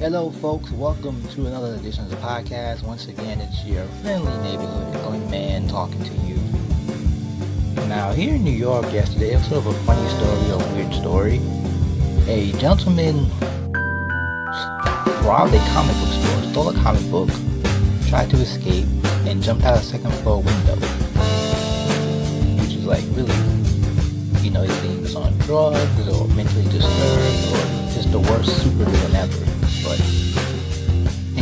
Hello, folks. Welcome to another edition of the podcast. Once again, it's your friendly neighborhood Glenn man talking to you. Now, here in New York yesterday, it was sort of a funny story, a weird story. A gentleman robbed a comic book store, stole a comic book, tried to escape, and jumped out a second floor window. Which is like really, you know, he was on drugs or mentally disturbed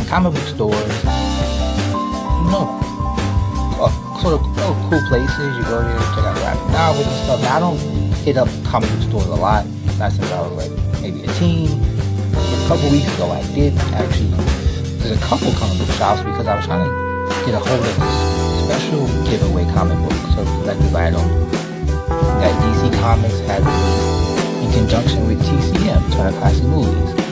comic book stores, you know, uh, sort of cool places. You go there, check out graphic novels and stuff. Now, I don't hit up comic book stores a lot. Not since I was like maybe a teen. A couple weeks ago, I did actually. There's a couple comic book shops because I was trying to get a hold of this special giveaway comic book. So collector's item that DC Comics had released in conjunction with TCM, Turner Classic Movies.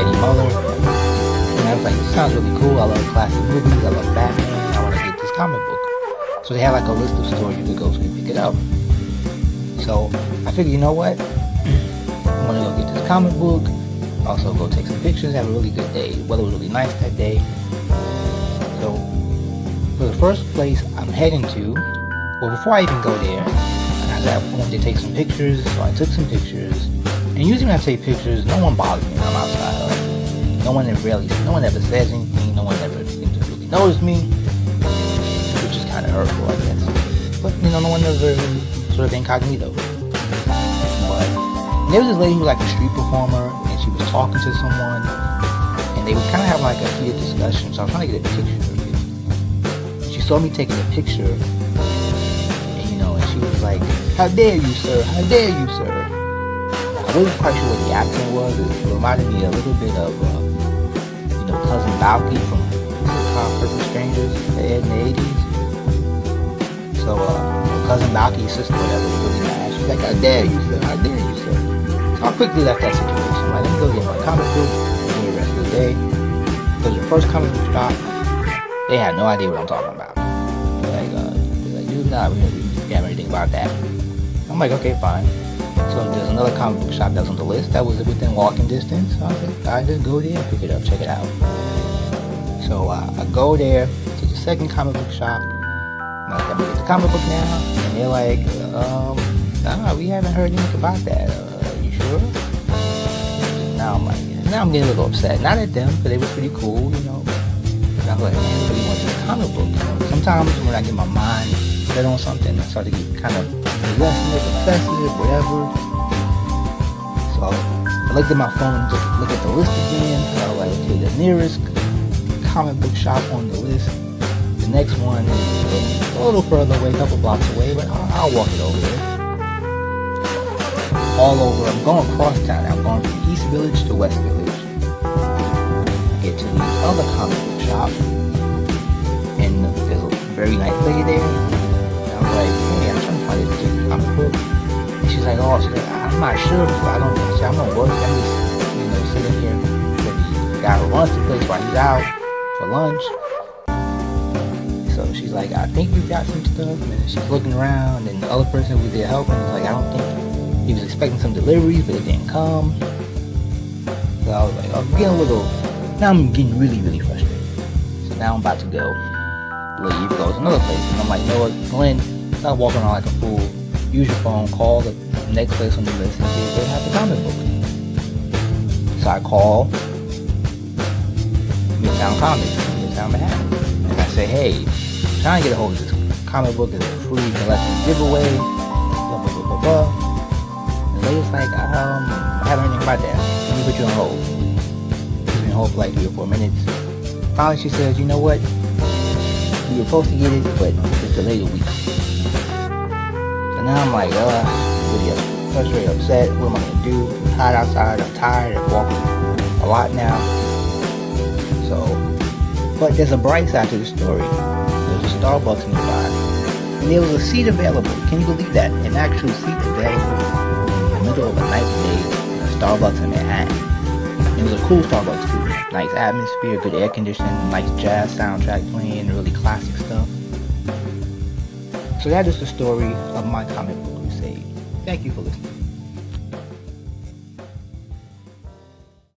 Eddie And I was like, this sounds really cool. I love classic movies. I love Batman. I want to get this comic book. So they had like a list of stores you could go to and pick it up. So I figured, you know what? I'm gonna go get this comic book. Also go take some pictures. Have a really good day. Weather was really nice that day. So for the first place I'm heading to, well, before I even go there, I wanted to take some pictures. So I took some pictures. And usually when I take pictures, no one bothers me when I'm outside. Like, no one ever really, no one ever says anything. No one ever seems to really notice me, which is kind of hurtful, I guess. But you know, no one ever sort of incognito. But there was this lady who was like a street performer, and she was talking to someone, and they would kind of have like a heated discussion. So I was trying to get a picture of it. She saw me taking a picture, and you know, and she was like, "How dare you, sir? How dare you, sir?" I wasn't quite sure what the accent was. It reminded me a little bit of, uh, you know, Cousin Balki from sitcom Perfect Strangers in the 80s. So, uh, Cousin Balki's sister, whatever, was really. She's like, I dare you, sir? How dare you, sir? So I quickly left that situation. Like, let me go get my comic book and the rest of the day. Because the first comic book shop, they had no idea what I'm talking about. They're like, uh, they're like, dude, nah, we don't anything about that. I'm like, okay, fine. So another comic book shop that was on the list that was within walking distance. I said, I just go there, pick it up, check it out. So uh, I go there to the second comic book shop. I'm like, I'm gonna get the comic book now, and they're like, um, nah, we haven't heard anything about that. Uh, you sure? Now I'm like, now I'm getting a little upset. Not at them, because they were pretty cool, you know. But I was like, man, really want this comic book. You know? Sometimes when I get my mind set on something, I start to get kind of possessive, obsessive, whatever. I looked at my phone, and just look at the list again. I was like, okay, the nearest comic book shop on the list. The next one is a little further away, a couple blocks away, but I'll, I'll walk it over there. All over, I'm going across town. I'm going from East Village to West Village. I get to the other comic book shop, and there's a very nice lady there. And I'm like, hey, I'm trying to find comic book. And oh, I'm not sure. I don't. I said, I'm gonna work. I'm just, you know, sitting here who runs the place while he's out for lunch. So she's like, I think we've got some stuff. And she's looking around, and the other person who was there helping was like, I don't think he was expecting some deliveries, but it didn't come. So I was like, I'm getting a little. Now I'm getting really, really frustrated. So now I'm about to go leave, go to another place. And I'm like, you know what, Glenn, stop walking around like a fool. Use your phone, call the next place on the list and see if they have the comic book. So I call Midtown Comics, Midtown Manhattan. And I say, hey, I'm trying to get a hold of this comic book. It's a free collection giveaway. Blah, blah, blah, blah, blah. And the lady's like, um, I haven't heard anything about that. Let me put you on hold. Put me on hold for like three or four minutes. Finally, she says, you know what? Were supposed to get it, but it's delayed a week. Now I'm like, uh, really frustrated, upset. What am I gonna do? I'm hot outside. I'm tired. I'm walking a lot now. So, but there's a bright side to the story. There's a Starbucks nearby, and there was a seat available. Can you believe that? An actual seat available in the middle of a nice day in a Starbucks in Manhattan. It was a cool Starbucks too. Nice atmosphere, good air conditioning, nice jazz soundtrack playing, really stuff. So that is the story of my comic book crusade. Thank you for listening.